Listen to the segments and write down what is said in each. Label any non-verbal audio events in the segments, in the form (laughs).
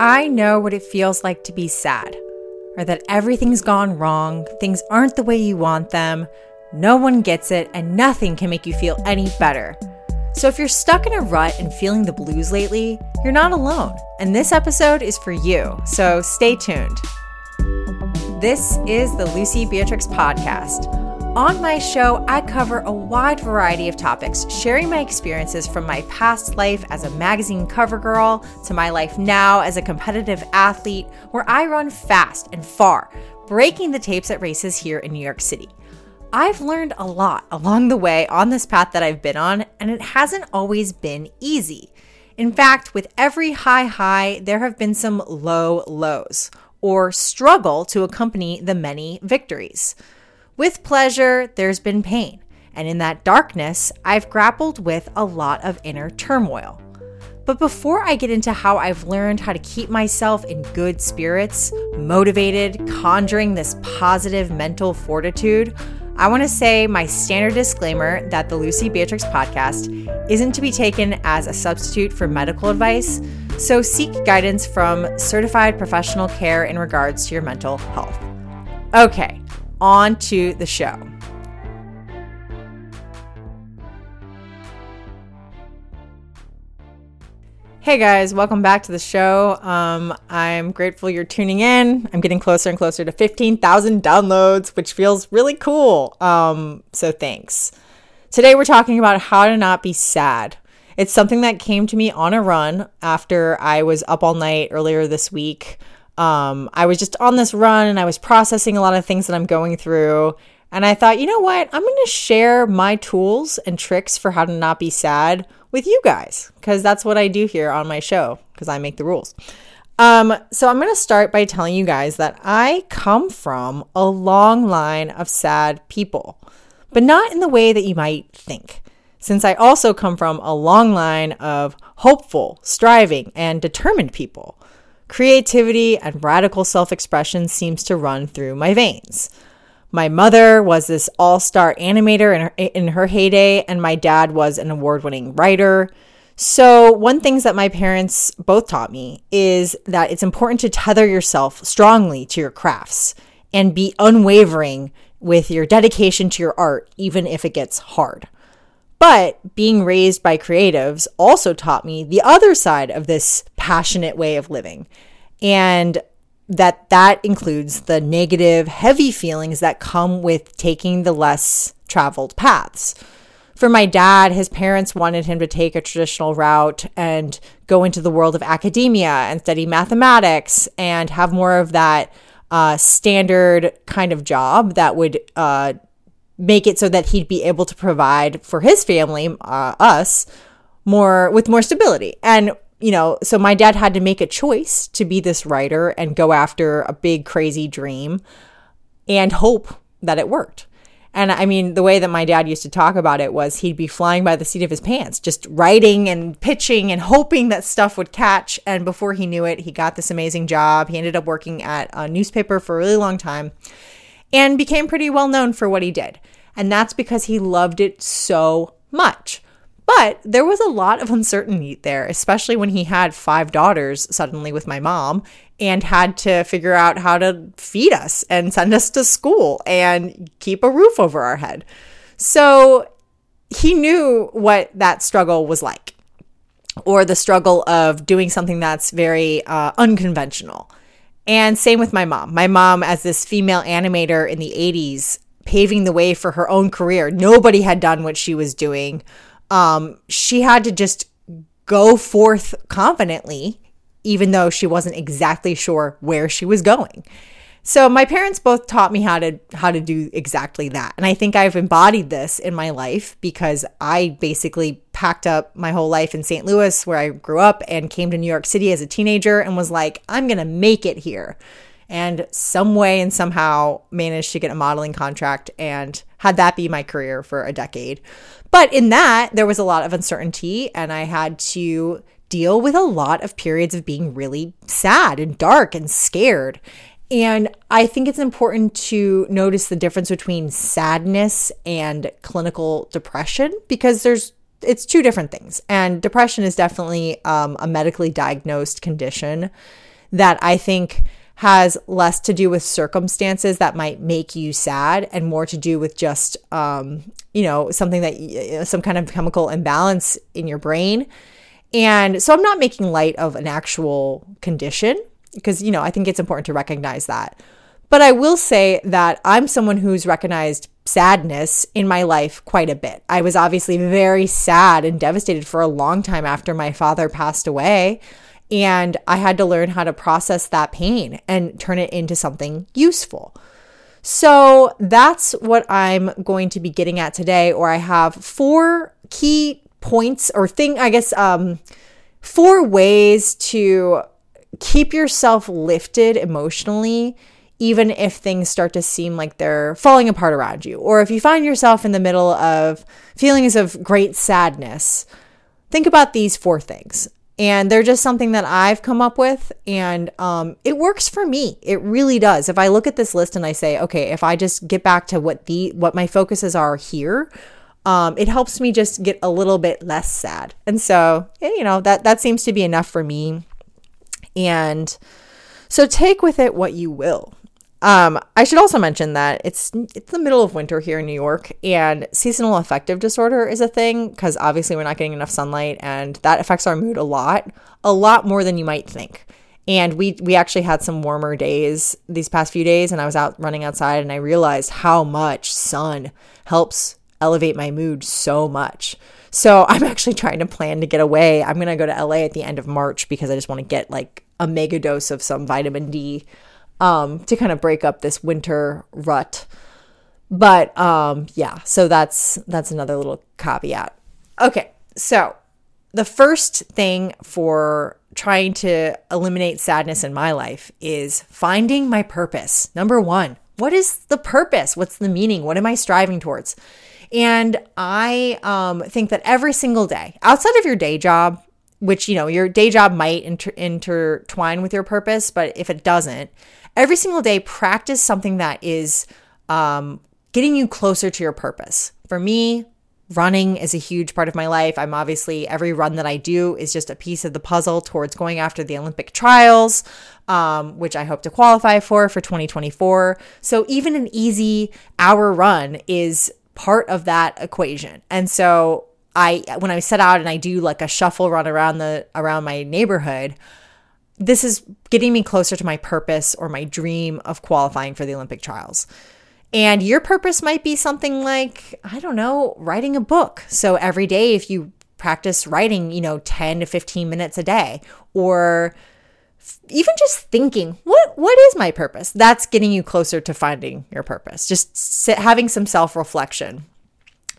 I know what it feels like to be sad, or that everything's gone wrong, things aren't the way you want them, no one gets it, and nothing can make you feel any better. So if you're stuck in a rut and feeling the blues lately, you're not alone, and this episode is for you, so stay tuned. This is the Lucie Beatrix Podcast. On my show, I cover a wide variety of topics, sharing my experiences from my past life as a magazine cover girl to my life now as a competitive athlete, where I run fast and far, breaking the tapes at races here in New York City. I've learned a lot along the way on this path that I've been on, and it hasn't always been easy. In fact, with every high high, there have been some low lows or struggle to accompany the many victories. With pleasure, there's been pain. And in that darkness, I've grappled with a lot of inner turmoil. But before I get into how I've learned how to keep myself in good spirits, motivated, conjuring this positive mental fortitude, I want to say my standard disclaimer that the Lucie Beatrix podcast isn't to be taken as a substitute for medical advice, so seek guidance from certified professional care in regards to your mental health. Okay, on to the show. Hey guys, welcome back to the show. Um, I'm grateful you're tuning in. I'm getting closer and closer to 15,000 downloads, which feels really cool. Um, so thanks. Today we're talking about how to not be sad. It's something that came to me on a run after I was up all night earlier this week. Um, I was just on this run and I was processing a lot of things that I'm going through. And I thought, you know what? I'm going to share my tools and tricks for how to not be sad with you guys because that's what I do here on my show because I make the rules. Um, so I'm going to start by telling you guys that I come from a long line of sad people, but not in the way that you might think. Since I also come from a long line of hopeful, striving, and determined people. Creativity and radical self expression seems to run through my veins. My mother was this all star animator in her, in her heyday, and my dad was an award winning writer. So, one things that my parents both taught me is that it's important to tether yourself strongly to your crafts and be unwavering with your dedication to your art, even if it gets hard. But being raised by creatives also taught me the other side of this passionate way of living. And that that includes the negative, heavy feelings that come with taking the less traveled paths. For my dad, his parents wanted him to take a traditional route and go into the world of academia and study mathematics and have more of that uh, standard kind of job that would uh, make it so that he'd be able to provide for his family, uh, us, more with more stability. And you know, so my dad had to make a choice to be this writer and go after a big crazy dream and hope that it worked. And I mean, the way that my dad used to talk about it was he'd be flying by the seat of his pants, just writing and pitching and hoping that stuff would catch. And before he knew it, he got this amazing job. He ended up working at a newspaper for a really long time and became pretty well known for what he did. And that's because he loved it so much. But there was a lot of (laughs) uncertainty there, especially when he had five daughters suddenly with my mom and had to figure out how to feed us and send us to school and keep a roof over our head. So he knew what that struggle was like, or the struggle of doing something that's very uh, unconventional. And same with my mom. My mom, as this female animator in the 80s, paving the way for her own career. Nobody had done what she was doing. Um, she had to just go forth confidently, even though she wasn't exactly sure where she was going. So my parents both taught me how to how to do exactly that. And I think I've embodied this in my life because I basically packed up my whole life in St. Louis where I grew up and came to New York City as a teenager and was like, I'm going to make it here. And some way and somehow managed to get a modeling contract and had that be my career for a decade. But in that, there was a lot of uncertainty and I had to deal with a lot of periods of being really sad and dark and scared. And I think it's important to notice the difference between sadness and clinical depression because there's it's two different things. And depression is definitely um, a medically diagnosed condition that I think has less to do with circumstances that might make you sad and more to do with just, um, you know, something that, some kind of chemical imbalance in your brain. And so I'm not making light of an actual condition because, you know, I think it's important to recognize that. But I will say that I'm someone who's recognized sadness in my life quite a bit. I was obviously very sad and devastated for a long time after my father passed away. And I had to learn how to process that pain and turn it into something useful. So that's what I'm going to be getting at today, or I have four key points or thing, I guess, um, four ways to keep yourself lifted emotionally, even if things start to seem like they're falling apart around you, or if you find yourself in the middle of feelings of great sadness. Think about these four things and they're just something that I've come up with, and um, it works for me. It really does. If I look at this list and I say, okay, if I just get back to what the what my focuses are here, um, it helps me just get a little bit less sad. And so, you know, that that seems to be enough for me. And so, take with it what you will. Um, I should also mention that it's it's the middle of winter here in New York, and seasonal affective disorder is a thing because obviously we're not getting enough sunlight, and that affects our mood a lot, a lot more than you might think. And we we actually had some warmer days these past few days, and I was out running outside, and I realized how much sun helps elevate my mood so much. So (laughs) I'm actually trying to plan to get away. I'm gonna go to LA at the end of March because I just want to get like a mega dose of some vitamin D um, to kind of break up this winter rut. But um, yeah, so that's that's another little caveat. Okay, so the first thing for trying to eliminate sadness in my life is finding my purpose. Number one, what is the purpose? What's the meaning? What am I striving towards? And I um, think that every single day, outside of your day job, which you know your day job might inter- intertwine with your purpose, but if it doesn't, every single day practice something that is um, getting you closer to your purpose. For me, running is a huge part of my life. I'm obviously, every run that I do is just a piece of the puzzle towards going after the Olympic trials, um, which I hope to qualify for for 2024. So even an easy hour run is part of that equation. And so I, when I set out and I do like a shuffle run around the, around my neighborhood, this is getting me closer to my purpose or my dream of qualifying for the Olympic trials. And your purpose might be something like, I don't know, writing a book. So every day, if you practice writing, you know, 10 to 15 minutes a day, or even just thinking, what what is my purpose? That's getting you closer to finding your purpose. Just sit, having some self reflection.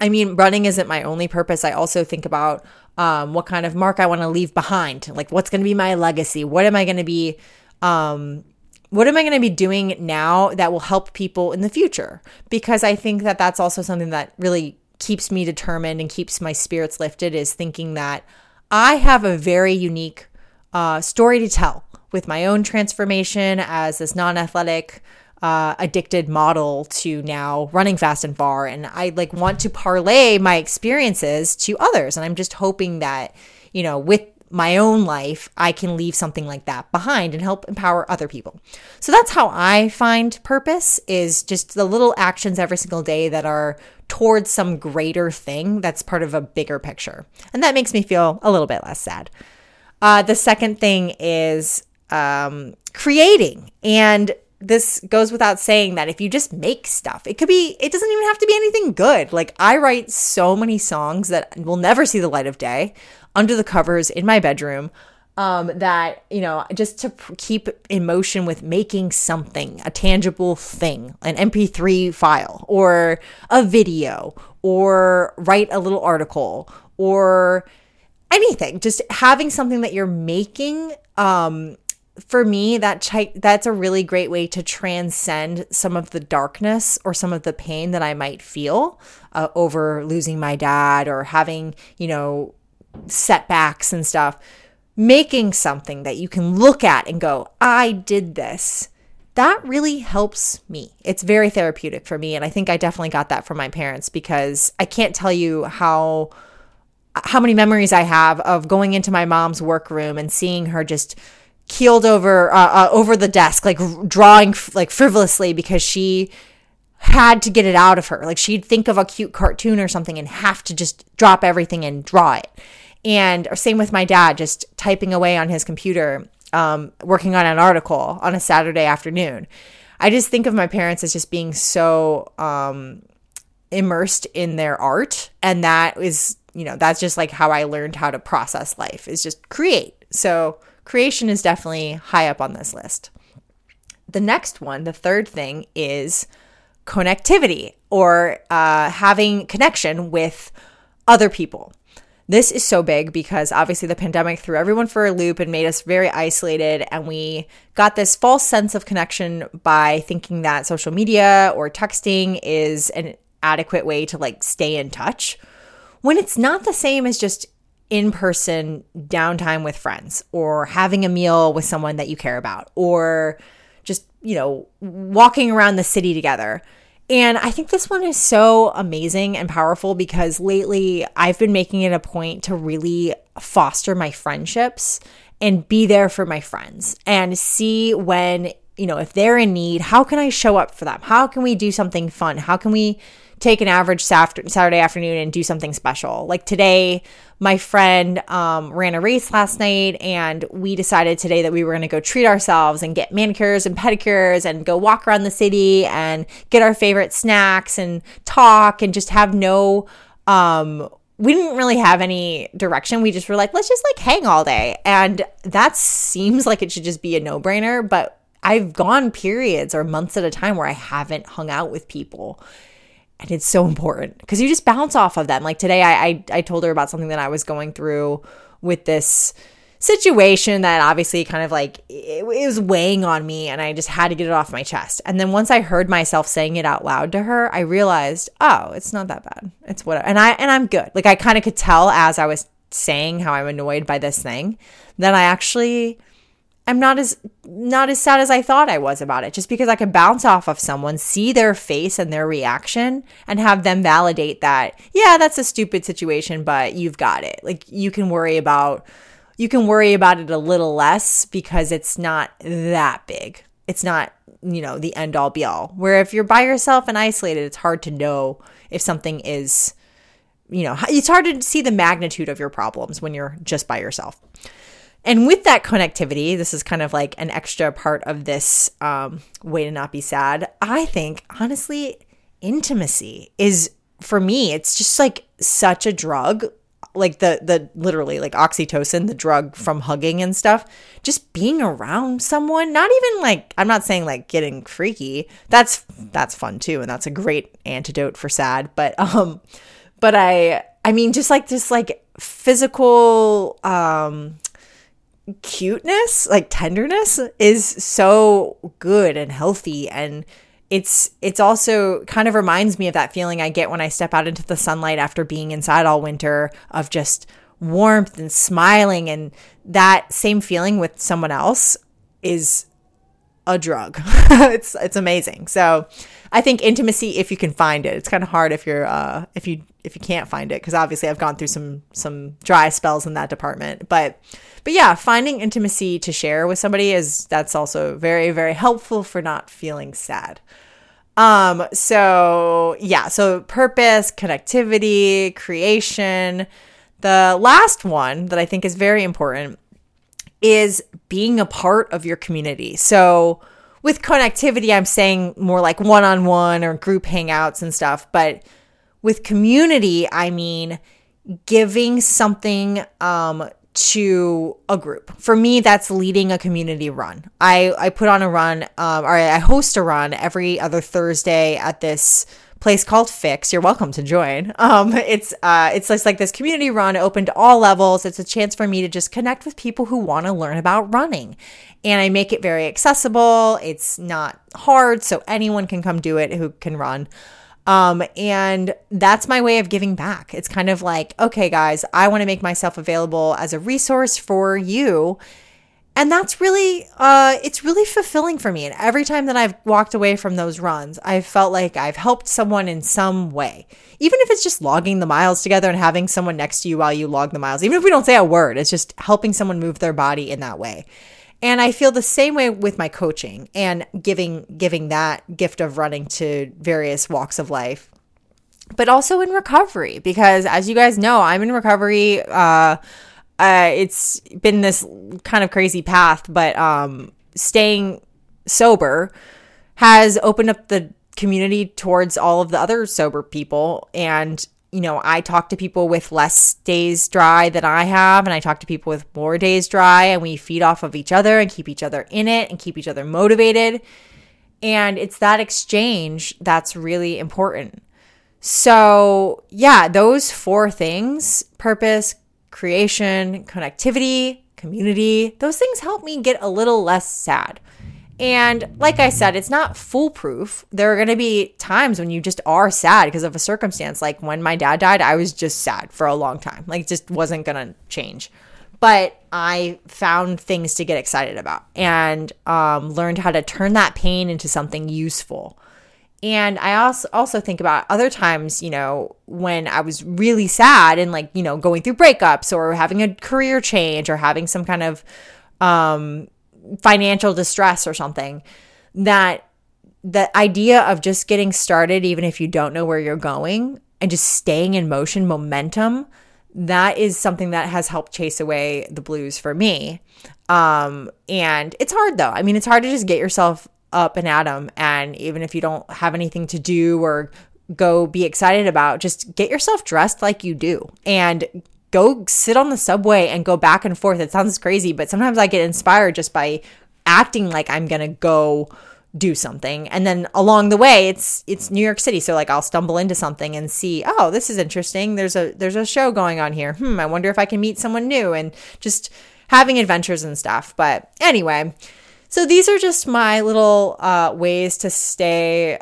I mean, running isn't my only purpose. I also think about um, what kind of mark I want to leave behind. Like, what's going to be my legacy? What am I going to be? Um, what am I going to be doing now that will help people in the future? Because I think that that's also something that really keeps me determined and keeps my spirits lifted is thinking that I have a very unique uh, story to tell with my own transformation as this non athletic uh, addicted model to now running fast and far. And i like want to parlay my experiences to others. And i'm just hoping that you know with my own life i can leave something like that behind and help empower other people. So that's how i find purpose is just the little actions every single day that are towards some greater thing that's part of a bigger picture. And that makes me feel a little bit less sad. Uh, the second thing is um, creating. And this goes without saying that if you just make stuff, it could be, it doesn't even have to be anything good. Like, I write so many songs that will never see the light of day under the covers in my bedroom. Um, that, you know, just to p- keep in motion with making something, a tangible thing, an MP3 file or a video or write a little article or anything, just having something that you're making um, for me that ch- that's a really great way to transcend some of the darkness or some of the pain that I might feel uh, over losing my dad or having, you know, setbacks and stuff. Making something that you can look at and go, I did this. That really helps me. It's very therapeutic for me. And I think I definitely got that from my parents because I can't tell you how how many memories I have of going into my mom's workroom and seeing her just keeled over uh, uh, over the desk, like drawing like frivolously because she had to get it out of her. Like she'd think of a cute cartoon or something and have to just drop everything and draw it. And same with my dad, just typing away on his computer, um, working on an article on a Saturday afternoon. I just think of my parents as just being so um, immersed in their art, and that is, you know, that's just like how I learned how to process life is just create. So creation is definitely high up on this list. The next one, the third thing, is connectivity or uh, having connection with other people. This is so big because obviously the pandemic threw everyone for a loop and made us very isolated. And we got this false sense of connection by thinking that social media or texting is an adequate way to like stay in touch when it's not the same as just in person downtime with friends or having a meal with someone that you care about or just, you know, walking around the city together. And I think this one is so amazing and powerful because lately I've been making it a point to really foster my friendships and be there for my friends and see when, you know, if they're in need, how can I show up for them? How can we do something fun? How can we take an average Saturday afternoon and do something special. Like today, my friend um, ran a race last night, and we decided today that we were going to go treat ourselves and get manicures and pedicures and go walk around the city and get our favorite snacks and talk and just have no. Um, we didn't really have any direction. We just were like, let's just like hang all day. And that seems like it should just be a no brainer. But I've gone periods or months at a time where I haven't hung out with people and it's so important because you just bounce off of them. Like today, I, I, I told her about something that I was going through with this situation that obviously kind of like it, it, was weighing on me, and I just had to get it off my chest. And then once I heard myself saying it out loud to her, I realized, oh, it's not that bad. It's whatever. And I and I'm good. Like I kind of could tell as I was saying how I'm annoyed by this thing that I actually I'm not as not as sad as I thought I was about it just because I could bounce off of someone, see their face and their reaction and have them validate that, yeah, that's a stupid situation, but you've got it. Like you can worry about you can worry about it a little less because it's not that big. It's not, you know, the end all be all. Where if you're by yourself and isolated, it's hard to know if something is you know, it's hard to see the magnitude of your problems when you're just by yourself. And with that connectivity, this is kind of like an extra part of this um, way to not be sad. I think, honestly, intimacy is for me, it's just like such a drug. Like the the literally like oxytocin, the drug from hugging and stuff. Just being around someone, not even like I'm not saying like getting freaky. That's that's fun too, and that's a great antidote for sad. But um, but I I mean just like just like physical um cuteness, like tenderness is so good and healthy. And it's it's also kind of reminds me of that feeling I get when I step out into the sunlight after being inside all winter of just warmth and smiling. And that same feeling with someone else is a drug. (laughs) it's it's amazing. So I think intimacy if you can find it. It's kind of hard if you're uh if you if you can't find it because obviously I've gone through some some dry spells in that department. But but yeah, finding intimacy to share with somebody is that's also very very helpful for not feeling sad. Um so yeah, so purpose, connectivity, creation. The last one that I think is very important is being a part of your community. So with connectivity, I'm saying more like one on one or group hangouts and stuff. But with community, I mean giving something um, to a group. For me, that's leading a community run. I, I put on a run, um, or I host a run every other Thursday at this place called Fix. You're welcome to join. Um, it's uh, it's just like this community run open to all levels. It's a chance for me to just connect with people who want to learn about running, and I make it very accessible. It's not hard, so anyone can come do it who can run. Um, and that's my way of giving back. It's kind of like, okay, guys, I want to make myself available as a resource for you and that's really uh it's really fulfilling for me. And every time that i've walked away from those runs i've felt like i've helped someone in some way. Even if it's just logging the miles together and having someone next to you while you log the miles even if we don't say a word it's just helping someone move their body in that way. And i feel the same way with my coaching and giving giving that gift of running to various walks of life but also in recovery because as you guys know i'm in recovery uh uh, it's been this kind of crazy path, but um, staying sober has opened up the community towards all of the other sober people. And, you know, I talk to people with less days dry than I have, and I talk to people with more days dry, and we feed off of each other and keep each other in it and keep each other motivated. And it's that exchange that's really important. So, yeah, those four things purpose, creation, connectivity, community, those things help me get a little less sad. And like I said, it's not foolproof. There are going to be times when you just are sad because of a circumstance. Like when my dad died, I was just sad for a long time. Like it just wasn't going to change. But I found things to get excited about and um, learned how to turn that pain into something useful. And I also also think about other times, you know, when I was really sad and like, you know, going through breakups or having a career change or having some kind of um financial distress or something that the idea of just getting started even if you don't know where you're going and just staying in motion momentum that is something that has helped chase away the blues for me. Um and it's hard though. I mean it's hard to just get yourself up and at them. And even if you don't have anything to do or go be excited about, just get yourself dressed like you do and go sit on the subway and go back and forth. It sounds crazy, but sometimes I get inspired just by acting like I'm going to go do something. And then along the way it's it's New York City. So like I'll stumble into something and see oh this is interesting. There's a there's a show going on here. Hmm I wonder if I can meet someone new and just having adventures and stuff. But anyway so these are just my little uh, ways to stay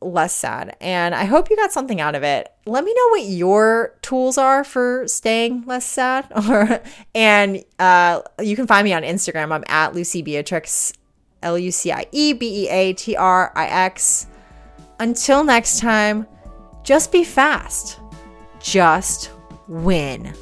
less sad. And I hope you got something out of it. Let me know what your tools are for staying less sad. (laughs) Or and uh, you can find me on Instagram. I'm at Lucie Beatrix, L U C I E B E A T R I X. Until next time, just be fast. Just win.